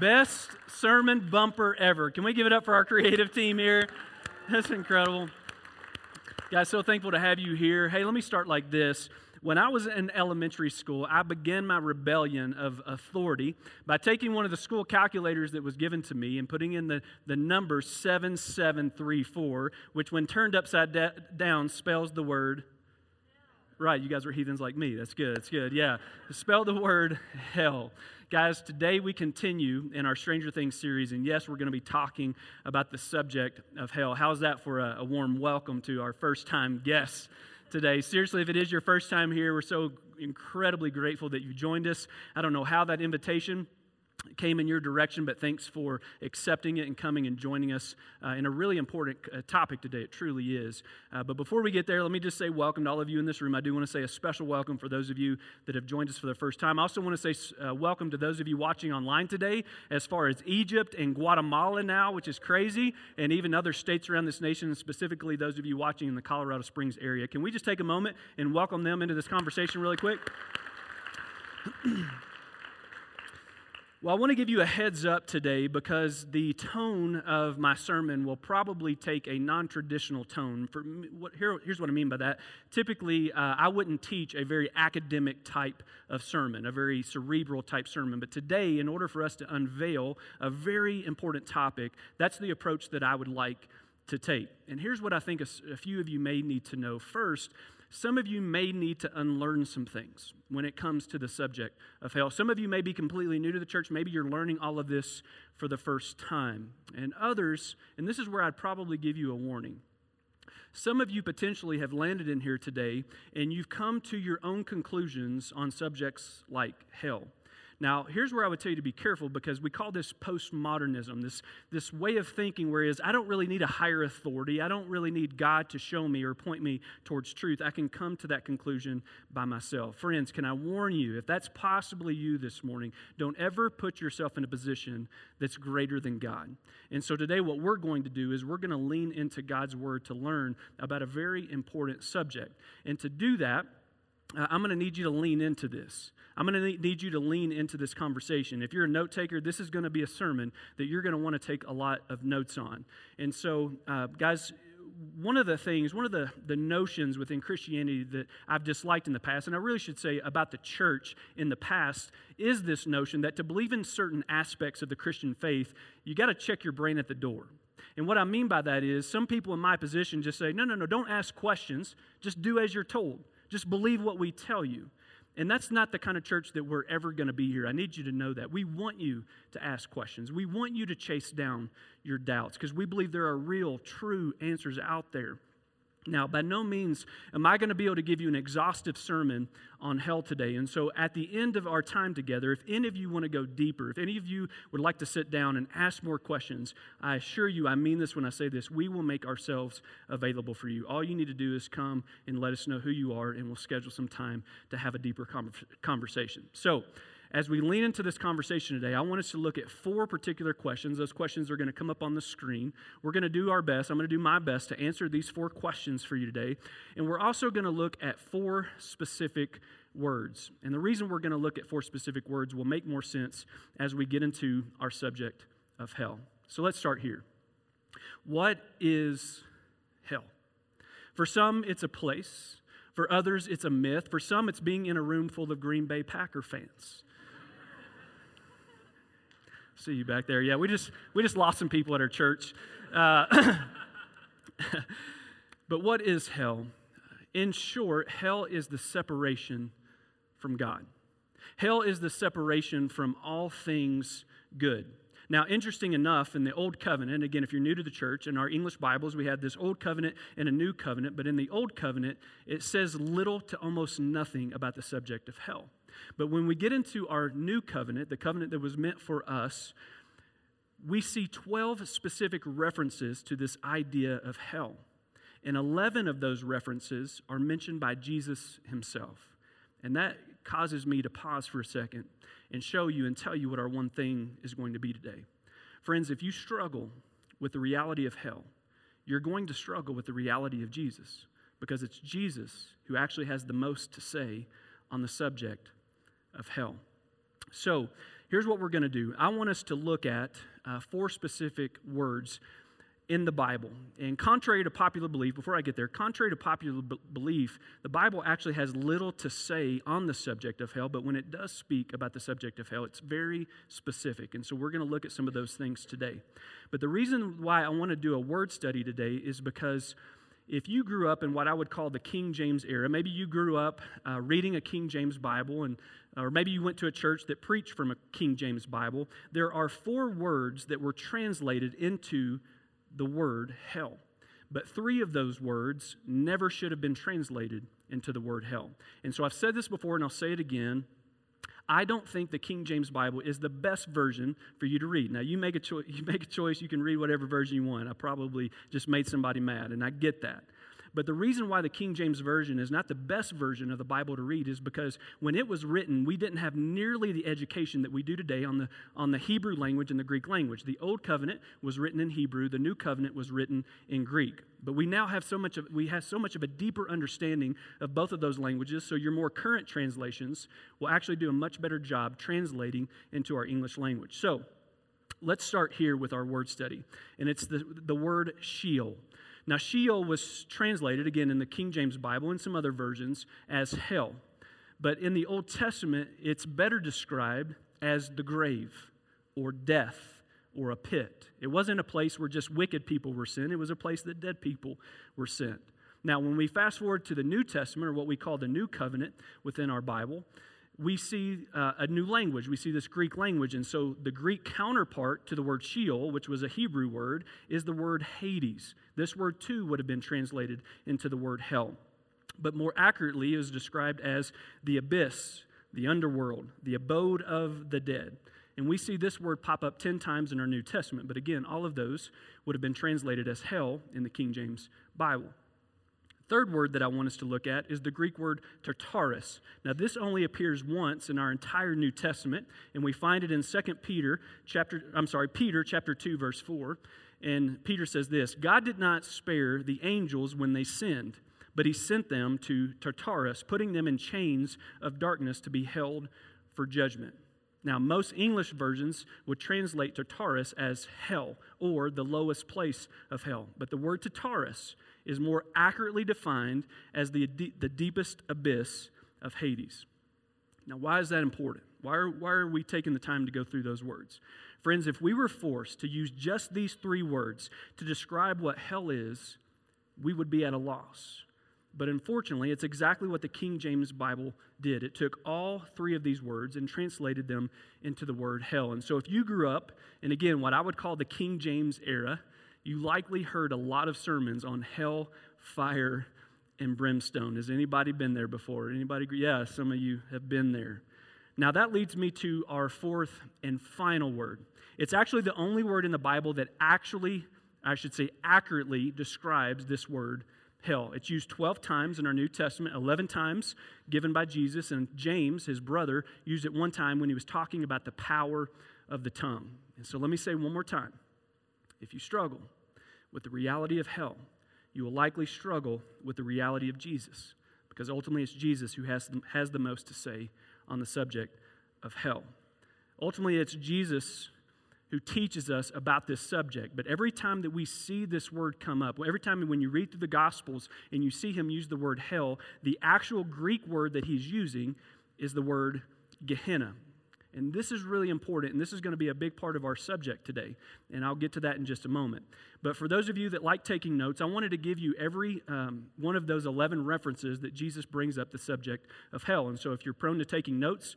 Best sermon bumper ever. Can we give it up for our creative team here? That's incredible. Guys, so thankful to have you here. Hey, let me start like this. When I was in elementary school, I began my rebellion of authority by taking one of the school calculators that was given to me and putting in the, the number 7734, which, when turned upside da- down, spells the word. Right, you guys were heathens like me. That's good. That's good. Yeah. Spell the word hell. Guys, today we continue in our Stranger Things series, and yes, we're going to be talking about the subject of hell. How's that for a, a warm welcome to our first time guests? today. Seriously, if it is your first time here, we're so incredibly grateful that you joined us. I don't know how that invitation came in your direction, but thanks for accepting it and coming and joining us uh, in a really important uh, topic today. It truly is. Uh, but before we get there, let me just say welcome to all of you in this room. I do want to say a special welcome for those of you that have joined us for the first time. I also want to say uh, welcome to those of you watching online today, as far as Egypt and Guatemala now, which is crazy, and even other states around this nation, specifically those of you watching in the Colorado Springs area. Can we just take a moment and welcome them into this conversation really quick? Well, I want to give you a heads up today because the tone of my sermon will probably take a non traditional tone. For what, here, here's what I mean by that. Typically, uh, I wouldn't teach a very academic type of sermon, a very cerebral type sermon. But today, in order for us to unveil a very important topic, that's the approach that I would like to take. And here's what I think a, a few of you may need to know. First, some of you may need to unlearn some things when it comes to the subject of hell. Some of you may be completely new to the church. Maybe you're learning all of this for the first time. And others, and this is where I'd probably give you a warning. Some of you potentially have landed in here today and you've come to your own conclusions on subjects like hell. Now, here's where I would tell you to be careful because we call this postmodernism, this, this way of thinking where is I don't really need a higher authority. I don't really need God to show me or point me towards truth. I can come to that conclusion by myself. Friends, can I warn you, if that's possibly you this morning, don't ever put yourself in a position that's greater than God. And so today, what we're going to do is we're going to lean into God's word to learn about a very important subject. And to do that, uh, I'm going to need you to lean into this. I'm going to need you to lean into this conversation. If you're a note taker, this is going to be a sermon that you're going to want to take a lot of notes on. And so, uh, guys, one of the things, one of the, the notions within Christianity that I've disliked in the past, and I really should say about the church in the past, is this notion that to believe in certain aspects of the Christian faith, you got to check your brain at the door. And what I mean by that is some people in my position just say, no, no, no, don't ask questions, just do as you're told. Just believe what we tell you. And that's not the kind of church that we're ever going to be here. I need you to know that. We want you to ask questions. We want you to chase down your doubts because we believe there are real, true answers out there. Now, by no means am I going to be able to give you an exhaustive sermon on hell today. And so, at the end of our time together, if any of you want to go deeper, if any of you would like to sit down and ask more questions, I assure you, I mean this when I say this, we will make ourselves available for you. All you need to do is come and let us know who you are, and we'll schedule some time to have a deeper conversation. So, as we lean into this conversation today, I want us to look at four particular questions. Those questions are going to come up on the screen. We're going to do our best. I'm going to do my best to answer these four questions for you today. And we're also going to look at four specific words. And the reason we're going to look at four specific words will make more sense as we get into our subject of hell. So let's start here. What is hell? For some, it's a place. For others, it's a myth. For some, it's being in a room full of Green Bay Packer fans. See you back there. Yeah, we just we just lost some people at our church. Uh, but what is hell? In short, hell is the separation from God. Hell is the separation from all things good. Now, interesting enough, in the Old Covenant, again, if you're new to the church, in our English Bibles, we have this Old Covenant and a New Covenant, but in the Old Covenant, it says little to almost nothing about the subject of hell. But when we get into our new covenant, the covenant that was meant for us, we see 12 specific references to this idea of hell. And 11 of those references are mentioned by Jesus himself. And that causes me to pause for a second and show you and tell you what our one thing is going to be today. Friends, if you struggle with the reality of hell, you're going to struggle with the reality of Jesus because it's Jesus who actually has the most to say on the subject of hell. So, here's what we're going to do I want us to look at uh, four specific words in the Bible. And contrary to popular belief, before I get there, contrary to popular b- belief, the Bible actually has little to say on the subject of hell, but when it does speak about the subject of hell, it's very specific. And so we're going to look at some of those things today. But the reason why I want to do a word study today is because if you grew up in what I would call the King James era, maybe you grew up uh, reading a King James Bible, and, or maybe you went to a church that preached from a King James Bible, there are four words that were translated into the word hell. But three of those words never should have been translated into the word hell. And so I've said this before and I'll say it again. I don't think the King James Bible is the best version for you to read. Now, you make a choice. You make a choice. You can read whatever version you want. I probably just made somebody mad, and I get that. But the reason why the King James Version is not the best version of the Bible to read is because when it was written, we didn't have nearly the education that we do today on the, on the Hebrew language and the Greek language. The Old Covenant was written in Hebrew, the New Covenant was written in Greek. But we now have so much of, we have so much of a deeper understanding of both of those languages, so your more current translations will actually do a much better job translating into our English language. So, let's start here with our word study. And it's the, the word Sheol. Now, Sheol was translated, again, in the King James Bible and some other versions, as hell. But in the Old Testament, it's better described as the grave or death or a pit. It wasn't a place where just wicked people were sent, it was a place that dead people were sent. Now, when we fast forward to the New Testament, or what we call the New Covenant within our Bible, we see uh, a new language. We see this Greek language. And so the Greek counterpart to the word Sheol, which was a Hebrew word, is the word Hades. This word too would have been translated into the word hell. But more accurately, is described as the abyss, the underworld, the abode of the dead. And we see this word pop up 10 times in our New Testament. But again, all of those would have been translated as hell in the King James Bible. Third word that I want us to look at is the Greek word Tartarus. Now this only appears once in our entire New Testament and we find it in 2 Peter chapter I'm sorry, Peter chapter 2 verse 4. And Peter says this, God did not spare the angels when they sinned, but he sent them to Tartarus, putting them in chains of darkness to be held for judgment. Now, most English versions would translate Tartarus as hell or the lowest place of hell. But the word Tartarus is more accurately defined as the, the deepest abyss of Hades. Now, why is that important? Why are, why are we taking the time to go through those words? Friends, if we were forced to use just these three words to describe what hell is, we would be at a loss. But unfortunately, it's exactly what the King James Bible did. It took all three of these words and translated them into the word hell. And so if you grew up, and again, what I would call the King James era, you likely heard a lot of sermons on hell, fire, and brimstone. Has anybody been there before? Anybody? Yeah, some of you have been there. Now that leads me to our fourth and final word. It's actually the only word in the Bible that actually, I should say, accurately describes this word hell. It's used 12 times in our New Testament, 11 times given by Jesus, and James, his brother, used it one time when he was talking about the power of the tongue. And so let me say one more time. If you struggle with the reality of hell, you will likely struggle with the reality of Jesus, because ultimately it's Jesus who has, has the most to say on the subject of hell. Ultimately, it's Jesus who teaches us about this subject. But every time that we see this word come up, every time when you read through the Gospels and you see him use the word hell, the actual Greek word that he's using is the word Gehenna. And this is really important, and this is going to be a big part of our subject today. And I'll get to that in just a moment. But for those of you that like taking notes, I wanted to give you every um, one of those 11 references that Jesus brings up the subject of hell. And so if you're prone to taking notes,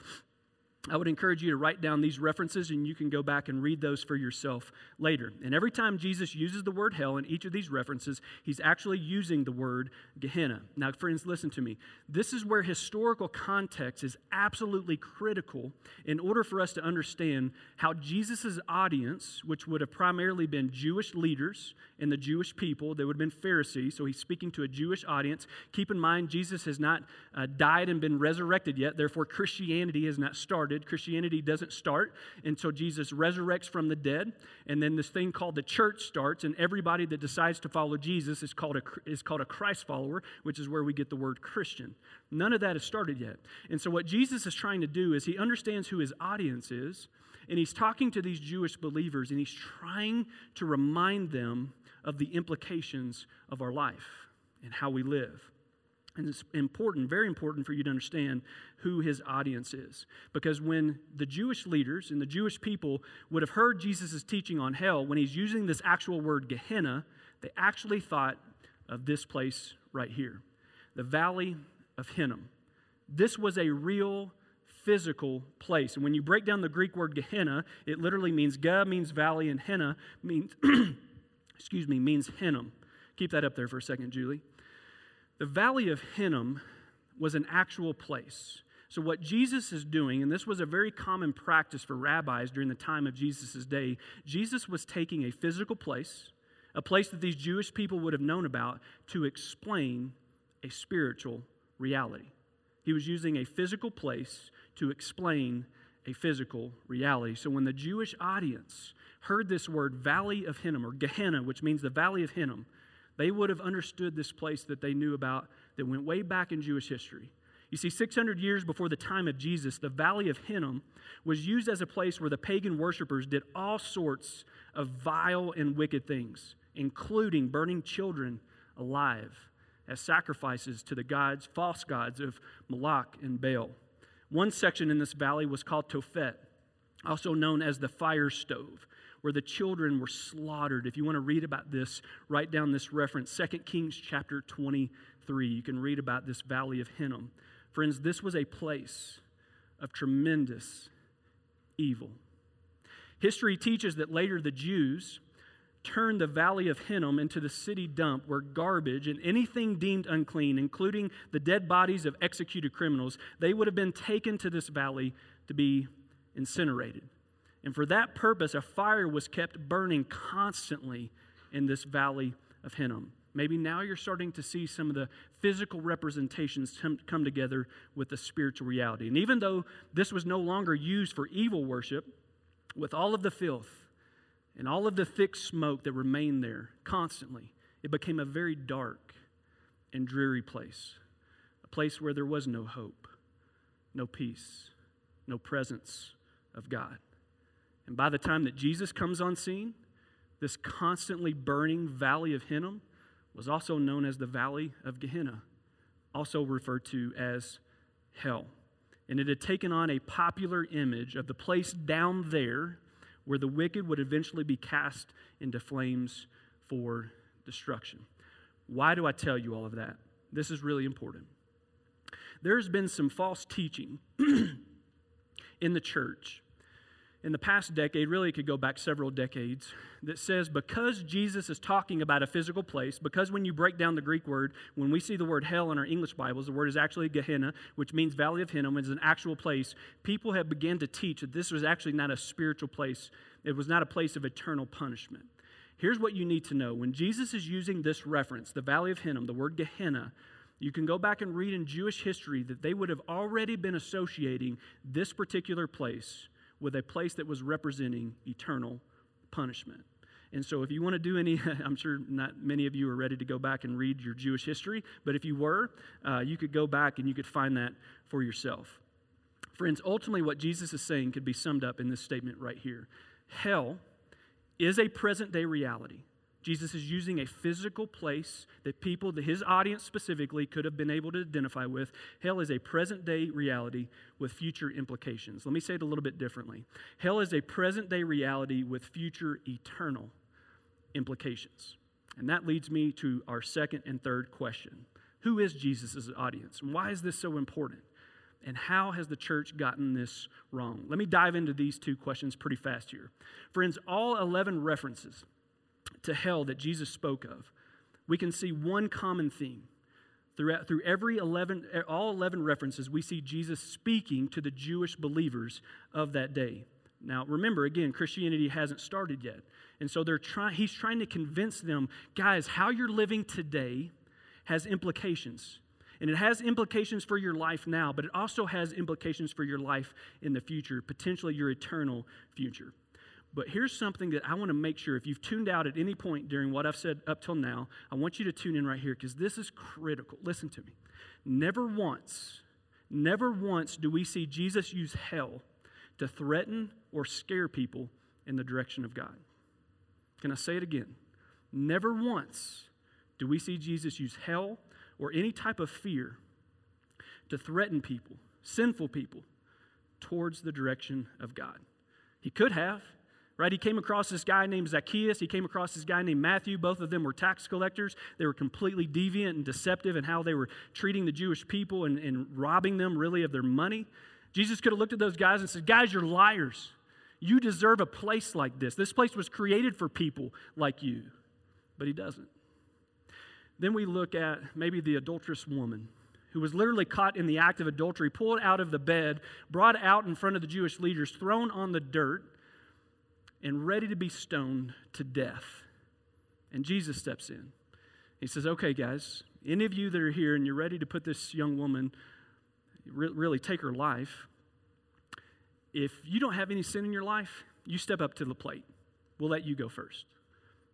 I would encourage you to write down these references and you can go back and read those for yourself later. And every time Jesus uses the word hell in each of these references, he's actually using the word Gehenna. Now, friends, listen to me. This is where historical context is absolutely critical in order for us to understand how Jesus' audience, which would have primarily been Jewish leaders and the Jewish people, they would have been Pharisees, so he's speaking to a Jewish audience. Keep in mind, Jesus has not uh, died and been resurrected yet, therefore, Christianity has not started. Christianity doesn't start until Jesus resurrects from the dead. And then this thing called the church starts, and everybody that decides to follow Jesus is called a, is called a Christ follower, which is where we get the word Christian. None of that has started yet. And so, what Jesus is trying to do is he understands who his audience is, and he's talking to these Jewish believers, and he's trying to remind them of the implications of our life and how we live. And it's important, very important for you to understand who his audience is. Because when the Jewish leaders and the Jewish people would have heard Jesus' teaching on hell, when he's using this actual word Gehenna, they actually thought of this place right here the Valley of Hinnom. This was a real physical place. And when you break down the Greek word Gehenna, it literally means Ge means valley and Henna means, excuse me, means Hinnom. Keep that up there for a second, Julie. The Valley of Hinnom was an actual place. So, what Jesus is doing, and this was a very common practice for rabbis during the time of Jesus' day, Jesus was taking a physical place, a place that these Jewish people would have known about, to explain a spiritual reality. He was using a physical place to explain a physical reality. So, when the Jewish audience heard this word, Valley of Hinnom, or Gehenna, which means the Valley of Hinnom, they would have understood this place that they knew about that went way back in Jewish history. You see, 600 years before the time of Jesus, the Valley of Hinnom was used as a place where the pagan worshippers did all sorts of vile and wicked things, including burning children alive as sacrifices to the gods, false gods of Moloch and Baal. One section in this valley was called Tophet, also known as the fire stove where the children were slaughtered. If you want to read about this, write down this reference 2 Kings chapter 23. You can read about this valley of Hinnom. Friends, this was a place of tremendous evil. History teaches that later the Jews turned the valley of Hinnom into the city dump where garbage and anything deemed unclean, including the dead bodies of executed criminals, they would have been taken to this valley to be incinerated. And for that purpose, a fire was kept burning constantly in this valley of Hinnom. Maybe now you're starting to see some of the physical representations come together with the spiritual reality. And even though this was no longer used for evil worship, with all of the filth and all of the thick smoke that remained there constantly, it became a very dark and dreary place. A place where there was no hope, no peace, no presence of God. And by the time that Jesus comes on scene, this constantly burning valley of Hinnom was also known as the Valley of Gehenna, also referred to as hell. And it had taken on a popular image of the place down there where the wicked would eventually be cast into flames for destruction. Why do I tell you all of that? This is really important. There's been some false teaching in the church in the past decade, really it could go back several decades, that says because Jesus is talking about a physical place, because when you break down the Greek word, when we see the word hell in our English Bibles, the word is actually Gehenna, which means Valley of Hinnom, is an actual place. People have begun to teach that this was actually not a spiritual place, it was not a place of eternal punishment. Here's what you need to know when Jesus is using this reference, the Valley of Hinnom, the word Gehenna, you can go back and read in Jewish history that they would have already been associating this particular place with a place that was representing eternal punishment. And so, if you want to do any, I'm sure not many of you are ready to go back and read your Jewish history, but if you were, uh, you could go back and you could find that for yourself. Friends, ultimately, what Jesus is saying could be summed up in this statement right here Hell is a present day reality. Jesus is using a physical place that people, that his audience specifically, could have been able to identify with. Hell is a present day reality with future implications. Let me say it a little bit differently. Hell is a present day reality with future eternal implications. And that leads me to our second and third question Who is Jesus' audience? And why is this so important? And how has the church gotten this wrong? Let me dive into these two questions pretty fast here. Friends, all 11 references to hell that Jesus spoke of, we can see one common theme. Throughout, through every 11, all 11 references, we see Jesus speaking to the Jewish believers of that day. Now, remember, again, Christianity hasn't started yet. And so they're try, he's trying to convince them guys, how you're living today has implications. And it has implications for your life now, but it also has implications for your life in the future, potentially your eternal future. But here's something that I want to make sure if you've tuned out at any point during what I've said up till now, I want you to tune in right here because this is critical. Listen to me. Never once, never once do we see Jesus use hell to threaten or scare people in the direction of God. Can I say it again? Never once do we see Jesus use hell or any type of fear to threaten people, sinful people, towards the direction of God. He could have right? He came across this guy named Zacchaeus. He came across this guy named Matthew. Both of them were tax collectors. They were completely deviant and deceptive in how they were treating the Jewish people and, and robbing them really of their money. Jesus could have looked at those guys and said, Guys, you're liars. You deserve a place like this. This place was created for people like you. But he doesn't. Then we look at maybe the adulterous woman who was literally caught in the act of adultery, pulled out of the bed, brought out in front of the Jewish leaders, thrown on the dirt and ready to be stoned to death. And Jesus steps in. He says, Okay, guys, any of you that are here and you're ready to put this young woman, really take her life, if you don't have any sin in your life, you step up to the plate. We'll let you go first.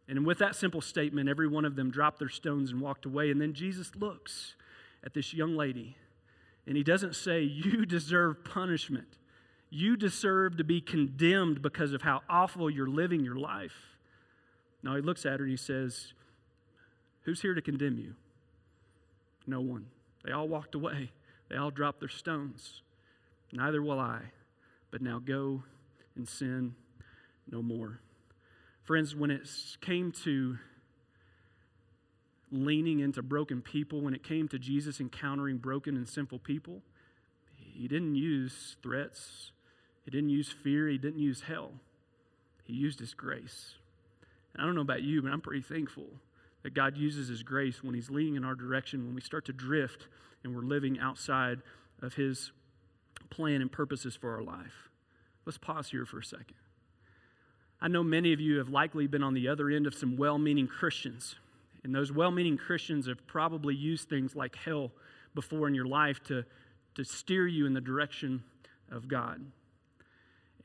And with that simple statement, every one of them dropped their stones and walked away. And then Jesus looks at this young lady and he doesn't say, You deserve punishment. You deserve to be condemned because of how awful you're living your life. Now he looks at her and he says, Who's here to condemn you? No one. They all walked away, they all dropped their stones. Neither will I. But now go and sin no more. Friends, when it came to leaning into broken people, when it came to Jesus encountering broken and sinful people, he didn't use threats, he didn't use fear, he didn't use hell. He used his grace. And I don't know about you, but I'm pretty thankful that God uses his grace when he's leading in our direction, when we start to drift and we're living outside of his plan and purposes for our life. Let's pause here for a second. I know many of you have likely been on the other end of some well meaning Christians. And those well meaning Christians have probably used things like hell before in your life to, to steer you in the direction of God.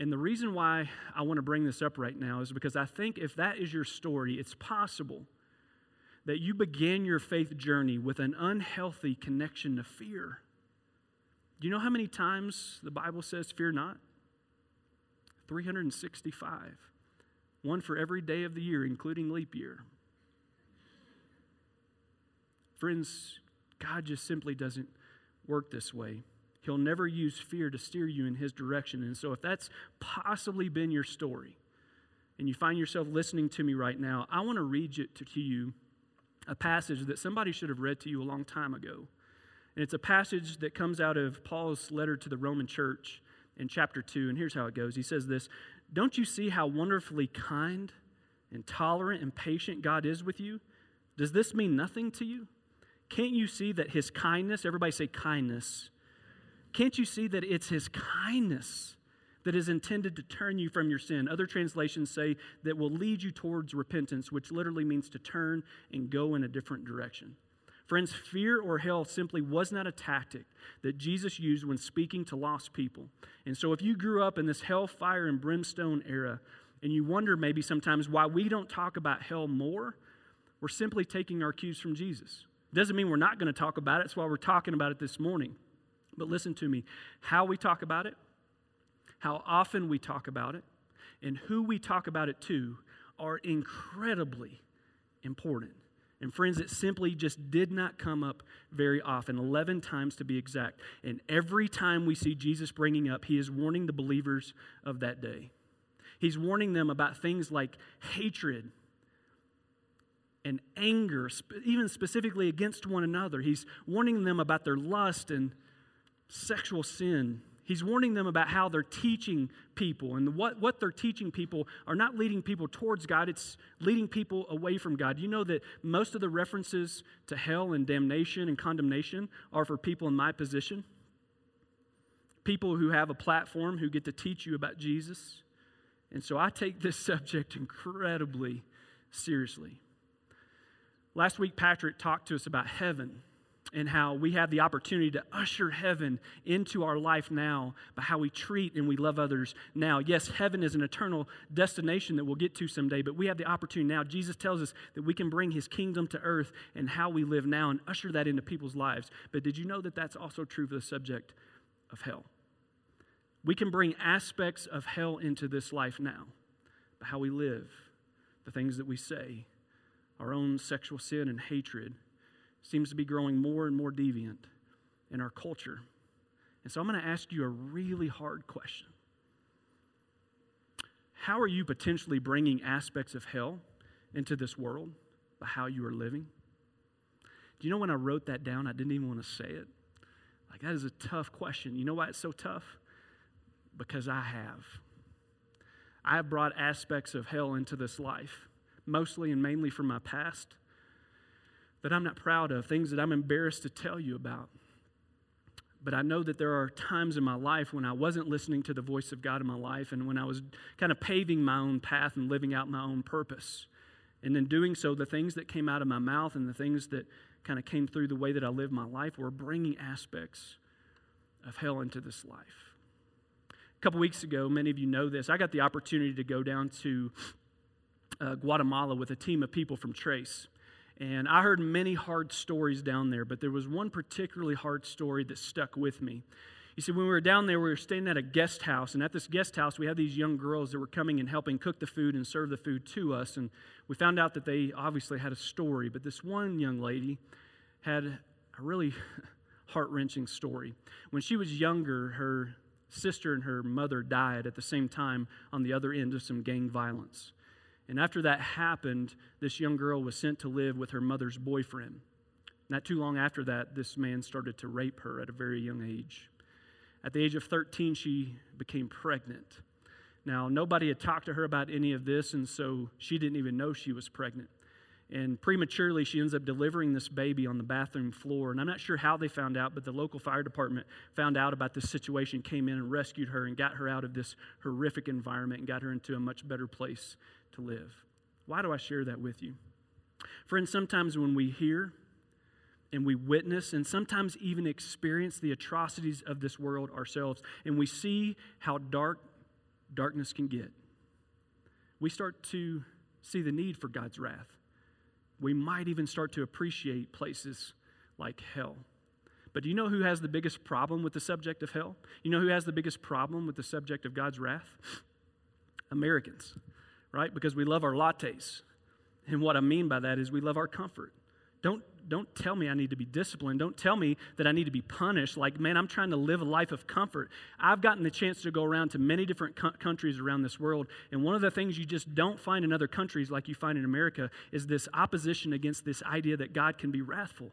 And the reason why I want to bring this up right now is because I think if that is your story, it's possible that you began your faith journey with an unhealthy connection to fear. Do you know how many times the Bible says, Fear not? 365. One for every day of the year, including leap year. Friends, God just simply doesn't work this way. He'll never use fear to steer you in His direction. And so, if that's possibly been your story, and you find yourself listening to me right now, I want to read to, to you a passage that somebody should have read to you a long time ago. And it's a passage that comes out of Paul's letter to the Roman church in chapter 2. And here's how it goes He says this Don't you see how wonderfully kind and tolerant and patient God is with you? Does this mean nothing to you? Can't you see that his kindness, everybody say kindness, can't you see that it's His kindness that is intended to turn you from your sin? Other translations say that will lead you towards repentance, which literally means to turn and go in a different direction. Friends, fear or hell simply was not a tactic that Jesus used when speaking to lost people. And so, if you grew up in this hellfire and brimstone era, and you wonder maybe sometimes why we don't talk about hell more, we're simply taking our cues from Jesus. Doesn't mean we're not going to talk about it. That's why we're talking about it this morning. But listen to me how we talk about it, how often we talk about it, and who we talk about it to are incredibly important. And friends, it simply just did not come up very often, 11 times to be exact. And every time we see Jesus bringing up, he is warning the believers of that day. He's warning them about things like hatred and anger, even specifically against one another. He's warning them about their lust and sexual sin. He's warning them about how they're teaching people. And what, what they're teaching people are not leading people towards God, it's leading people away from God. You know that most of the references to hell and damnation and condemnation are for people in my position. People who have a platform who get to teach you about Jesus. And so I take this subject incredibly seriously. Last week, Patrick talked to us about heaven and how we have the opportunity to usher heaven into our life now by how we treat and we love others now. Yes, heaven is an eternal destination that we'll get to someday, but we have the opportunity now. Jesus tells us that we can bring his kingdom to earth and how we live now and usher that into people's lives. But did you know that that's also true for the subject of hell? We can bring aspects of hell into this life now by how we live, the things that we say, our own sexual sin and hatred seems to be growing more and more deviant in our culture. And so I'm going to ask you a really hard question. How are you potentially bringing aspects of hell into this world by how you are living? Do you know when I wrote that down, I didn't even want to say it? Like, that is a tough question. You know why it's so tough? Because I have. I have brought aspects of hell into this life, mostly and mainly from my past that I'm not proud of, things that I'm embarrassed to tell you about. But I know that there are times in my life when I wasn't listening to the voice of God in my life and when I was kind of paving my own path and living out my own purpose. And in doing so, the things that came out of my mouth and the things that kind of came through the way that I lived my life were bringing aspects of hell into this life. A couple weeks ago, many of you know this, I got the opportunity to go down to uh, Guatemala with a team of people from Trace. And I heard many hard stories down there, but there was one particularly hard story that stuck with me. You see, when we were down there, we were staying at a guest house, and at this guest house, we had these young girls that were coming and helping cook the food and serve the food to us. And we found out that they obviously had a story, but this one young lady had a really heart wrenching story. When she was younger, her sister and her mother died at the same time on the other end of some gang violence. And after that happened, this young girl was sent to live with her mother's boyfriend. Not too long after that, this man started to rape her at a very young age. At the age of 13, she became pregnant. Now, nobody had talked to her about any of this, and so she didn't even know she was pregnant. And prematurely, she ends up delivering this baby on the bathroom floor. And I'm not sure how they found out, but the local fire department found out about this situation, came in and rescued her and got her out of this horrific environment and got her into a much better place to live. Why do I share that with you? Friends, sometimes when we hear and we witness and sometimes even experience the atrocities of this world ourselves, and we see how dark darkness can get, we start to see the need for God's wrath. We might even start to appreciate places like hell. But do you know who has the biggest problem with the subject of hell? You know who has the biggest problem with the subject of God's wrath? Americans right? Because we love our lattes. And what I mean by that is we love our comfort. Don't, don't tell me I need to be disciplined. Don't tell me that I need to be punished. Like, man, I'm trying to live a life of comfort. I've gotten the chance to go around to many different co- countries around this world. And one of the things you just don't find in other countries, like you find in America, is this opposition against this idea that God can be wrathful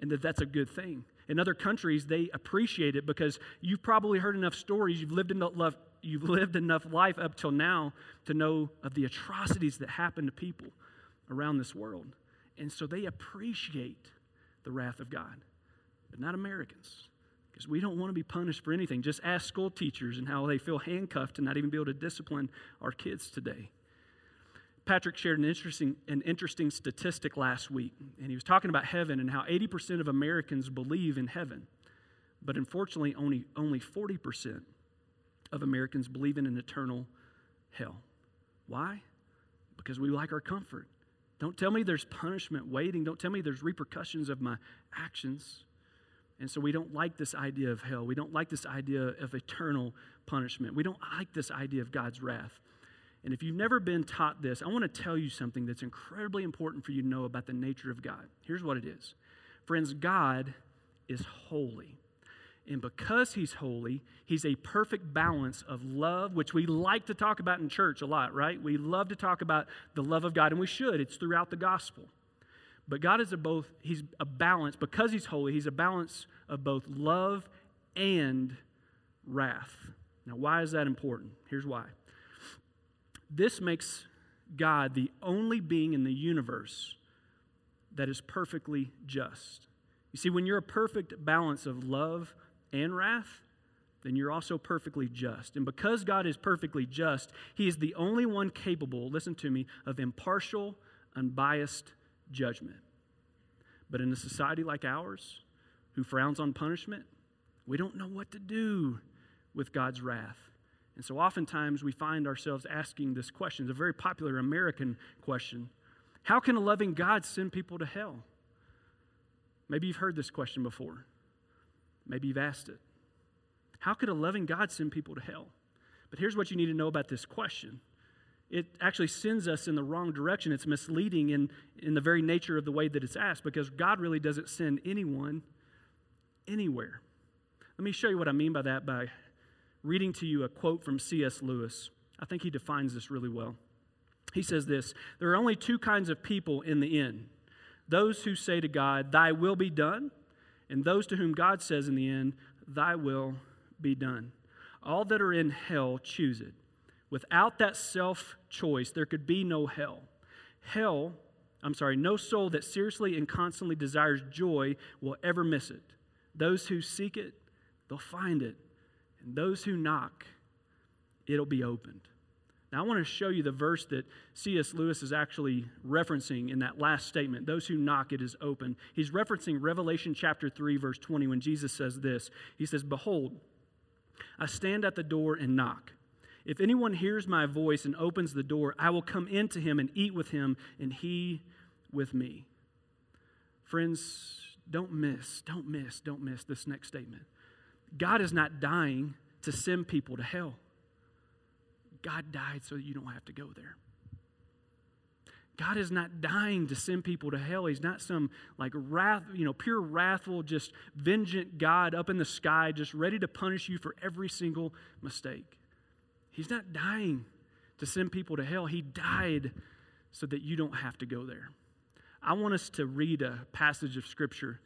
and that that's a good thing. In other countries, they appreciate it because you've probably heard enough stories, you've lived enough, you've lived enough life up till now to know of the atrocities that happen to people around this world. And so they appreciate the wrath of God, but not Americans. Because we don't want to be punished for anything. Just ask school teachers and how they feel handcuffed and not even be able to discipline our kids today. Patrick shared an interesting, an interesting statistic last week, and he was talking about heaven and how 80% of Americans believe in heaven. But unfortunately, only, only 40% of Americans believe in an eternal hell. Why? Because we like our comfort. Don't tell me there's punishment waiting. Don't tell me there's repercussions of my actions. And so we don't like this idea of hell. We don't like this idea of eternal punishment. We don't like this idea of God's wrath. And if you've never been taught this, I want to tell you something that's incredibly important for you to know about the nature of God. Here's what it is Friends, God is holy. And because he's holy, he's a perfect balance of love, which we like to talk about in church a lot, right? We love to talk about the love of God, and we should. It's throughout the gospel. But God is a both, he's a balance, because he's holy, he's a balance of both love and wrath. Now, why is that important? Here's why. This makes God the only being in the universe that is perfectly just. You see, when you're a perfect balance of love and wrath, then you're also perfectly just. And because God is perfectly just, He is the only one capable, listen to me, of impartial, unbiased judgment. But in a society like ours, who frowns on punishment, we don't know what to do with God's wrath. And so oftentimes we find ourselves asking this question. It's a very popular American question How can a loving God send people to hell? Maybe you've heard this question before. Maybe you've asked it. How could a loving God send people to hell? But here's what you need to know about this question it actually sends us in the wrong direction. It's misleading in, in the very nature of the way that it's asked because God really doesn't send anyone anywhere. Let me show you what I mean by that by reading to you a quote from C.S. Lewis. I think he defines this really well. He says this There are only two kinds of people in the end those who say to God, Thy will be done, and those to whom God says in the end, Thy will be done. All that are in hell choose it. Without that self choice, there could be no hell. Hell, I'm sorry, no soul that seriously and constantly desires joy will ever miss it. Those who seek it, they'll find it. And those who knock, it'll be opened. Now, I want to show you the verse that C.S. Lewis is actually referencing in that last statement those who knock, it is open. He's referencing Revelation chapter 3, verse 20, when Jesus says this He says, Behold, I stand at the door and knock. If anyone hears my voice and opens the door, I will come into him and eat with him, and he with me. Friends, don't miss, don't miss, don't miss this next statement. God is not dying to send people to hell. God died so that you don't have to go there. God is not dying to send people to hell. He's not some like wrath, you know, pure wrathful, just vengeant God up in the sky, just ready to punish you for every single mistake. He's not dying to send people to hell. He died so that you don't have to go there. I want us to read a passage of scripture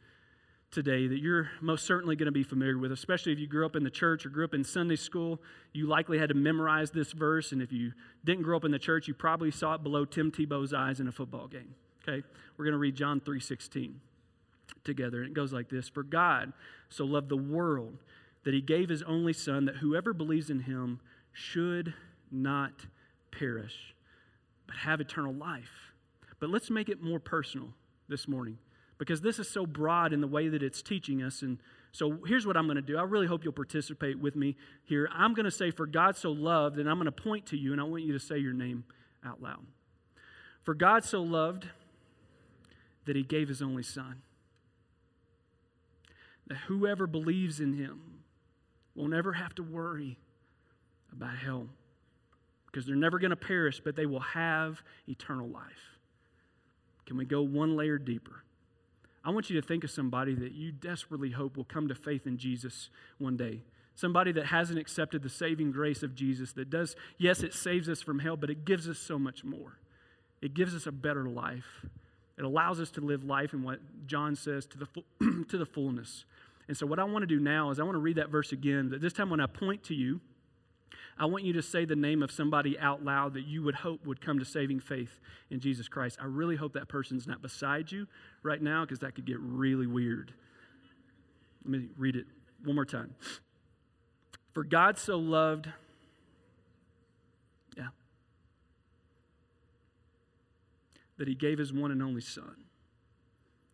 today that you're most certainly going to be familiar with, especially if you grew up in the church or grew up in Sunday school. You likely had to memorize this verse, and if you didn't grow up in the church, you probably saw it below Tim Tebow's eyes in a football game. Okay? We're going to read John 3:16 together, and it goes like this: For God so loved the world that he gave his only son that whoever believes in him should not perish, but have eternal life. But let's make it more personal this morning because this is so broad in the way that it's teaching us. And so here's what I'm going to do. I really hope you'll participate with me here. I'm going to say, For God so loved, and I'm going to point to you, and I want you to say your name out loud. For God so loved that he gave his only Son, that whoever believes in him will never have to worry about hell because they're never going to perish, but they will have eternal life. Can we go one layer deeper? I want you to think of somebody that you desperately hope will come to faith in Jesus one day. Somebody that hasn't accepted the saving grace of Jesus, that does, yes, it saves us from hell, but it gives us so much more. It gives us a better life. It allows us to live life in what John says to the, to the fullness. And so, what I want to do now is I want to read that verse again. but this time, when I point to you, I want you to say the name of somebody out loud that you would hope would come to saving faith in Jesus Christ. I really hope that person's not beside you right now because that could get really weird. Let me read it one more time. For God so loved, yeah, that he gave his one and only Son.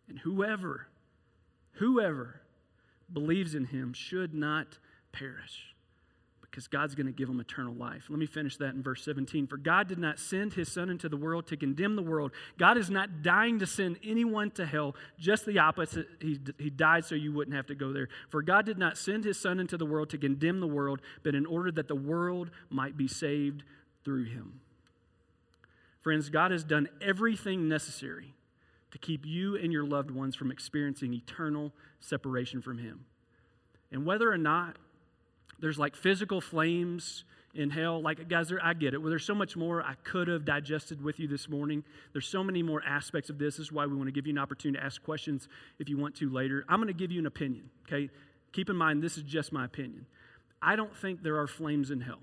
And whoever, whoever believes in him should not perish because God's going to give them eternal life. Let me finish that in verse 17. For God did not send his Son into the world to condemn the world. God is not dying to send anyone to hell, just the opposite. He, he died so you wouldn't have to go there. For God did not send his Son into the world to condemn the world, but in order that the world might be saved through him. Friends, God has done everything necessary to keep you and your loved ones from experiencing eternal separation from him. And whether or not there's like physical flames in hell. Like, guys, I get it. Well, there's so much more I could have digested with you this morning. There's so many more aspects of this. This is why we want to give you an opportunity to ask questions if you want to later. I'm going to give you an opinion, okay? Keep in mind, this is just my opinion. I don't think there are flames in hell.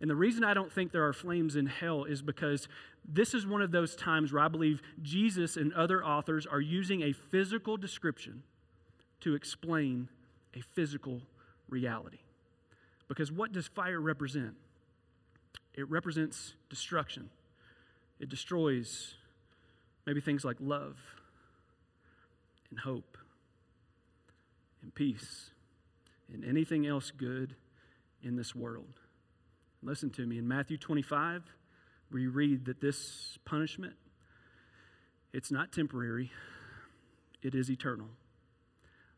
And the reason I don't think there are flames in hell is because this is one of those times where I believe Jesus and other authors are using a physical description to explain a physical reality. Because what does fire represent? It represents destruction, it destroys maybe things like love, and hope and peace and anything else good in this world. Listen to me. In Matthew 25, we read that this punishment, it's not temporary, it is eternal.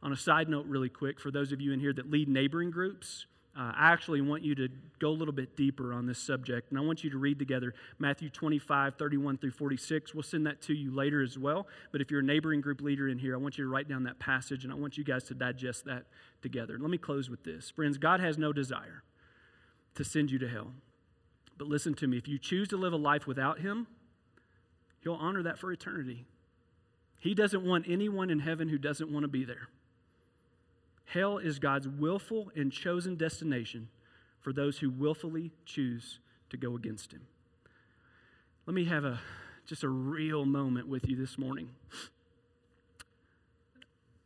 On a side note, really quick, for those of you in here that lead neighboring groups, uh, I actually want you to go a little bit deeper on this subject, and I want you to read together Matthew 25, 31 through 46. We'll send that to you later as well. But if you're a neighboring group leader in here, I want you to write down that passage, and I want you guys to digest that together. Let me close with this. Friends, God has no desire to send you to hell. But listen to me if you choose to live a life without Him, He'll honor that for eternity. He doesn't want anyone in heaven who doesn't want to be there. Hell is God's willful and chosen destination for those who willfully choose to go against him. Let me have a just a real moment with you this morning.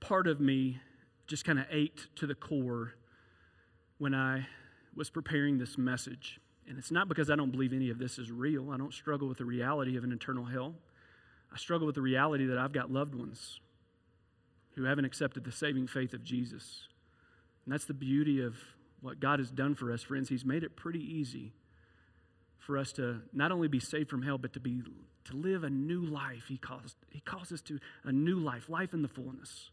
Part of me just kind of ached to the core when I was preparing this message. And it's not because I don't believe any of this is real. I don't struggle with the reality of an eternal hell. I struggle with the reality that I've got loved ones who haven't accepted the saving faith of Jesus. And that's the beauty of what God has done for us, friends. He's made it pretty easy for us to not only be saved from hell, but to be to live a new life. He calls, he calls us to a new life, life in the fullness.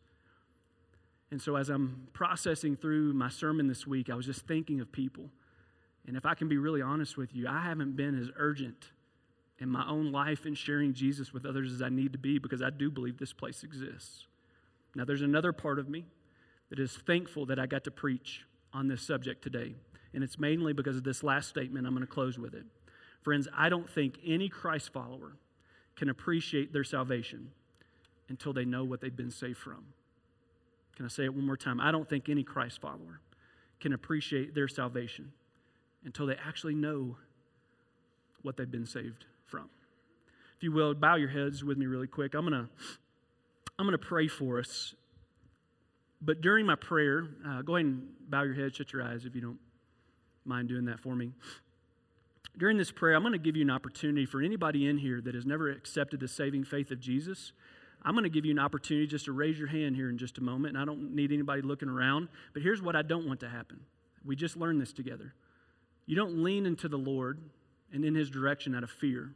And so as I'm processing through my sermon this week, I was just thinking of people. And if I can be really honest with you, I haven't been as urgent in my own life in sharing Jesus with others as I need to be because I do believe this place exists. Now, there's another part of me that is thankful that I got to preach on this subject today. And it's mainly because of this last statement. I'm going to close with it. Friends, I don't think any Christ follower can appreciate their salvation until they know what they've been saved from. Can I say it one more time? I don't think any Christ follower can appreciate their salvation until they actually know what they've been saved from. If you will, bow your heads with me really quick. I'm going to I'm going to pray for us. But during my prayer, uh, go ahead and bow your head, shut your eyes if you don't mind doing that for me. During this prayer, I'm going to give you an opportunity for anybody in here that has never accepted the saving faith of Jesus. I'm going to give you an opportunity just to raise your hand here in just a moment, and I don't need anybody looking around. But here's what I don't want to happen. We just learned this together. You don't lean into the Lord and in His direction out of fear.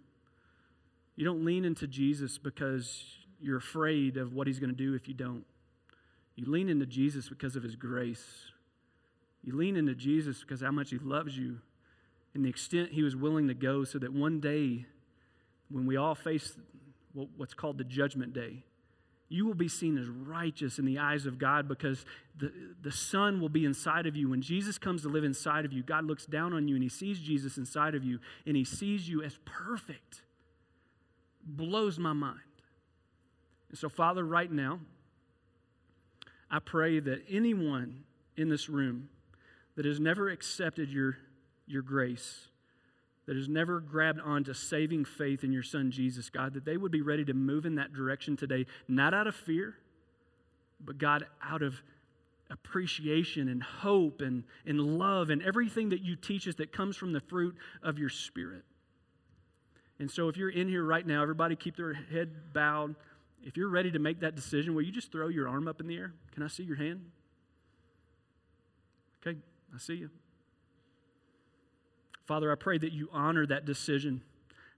You don't lean into Jesus because you're afraid of what he's going to do if you don't. You lean into Jesus because of his grace. You lean into Jesus because how much he loves you and the extent he was willing to go so that one day, when we all face what's called the judgment day, you will be seen as righteous in the eyes of God because the, the Son will be inside of you. When Jesus comes to live inside of you, God looks down on you and he sees Jesus inside of you and he sees you as perfect. Blows my mind. So, Father, right now, I pray that anyone in this room that has never accepted your, your grace, that has never grabbed onto saving faith in your Son Jesus, God, that they would be ready to move in that direction today, not out of fear, but God, out of appreciation and hope and, and love and everything that you teach us that comes from the fruit of your Spirit. And so, if you're in here right now, everybody keep their head bowed if you're ready to make that decision, will you just throw your arm up in the air? Can I see your hand? Okay, I see you. Father, I pray that you honor that decision.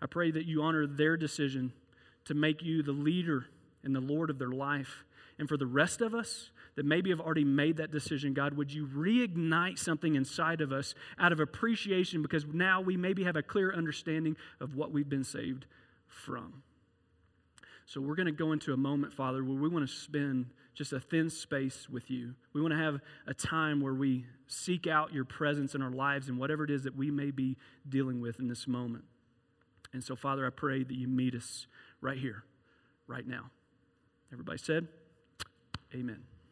I pray that you honor their decision to make you the leader and the Lord of their life. And for the rest of us that maybe have already made that decision, God, would you reignite something inside of us out of appreciation because now we maybe have a clear understanding of what we've been saved from. So we're going to go into a moment, Father, where we want to spend just a thin space with you. We want to have a time where we seek out your presence in our lives and whatever it is that we may be dealing with in this moment. And so, Father, I pray that you meet us right here, right now. Everybody said, Amen.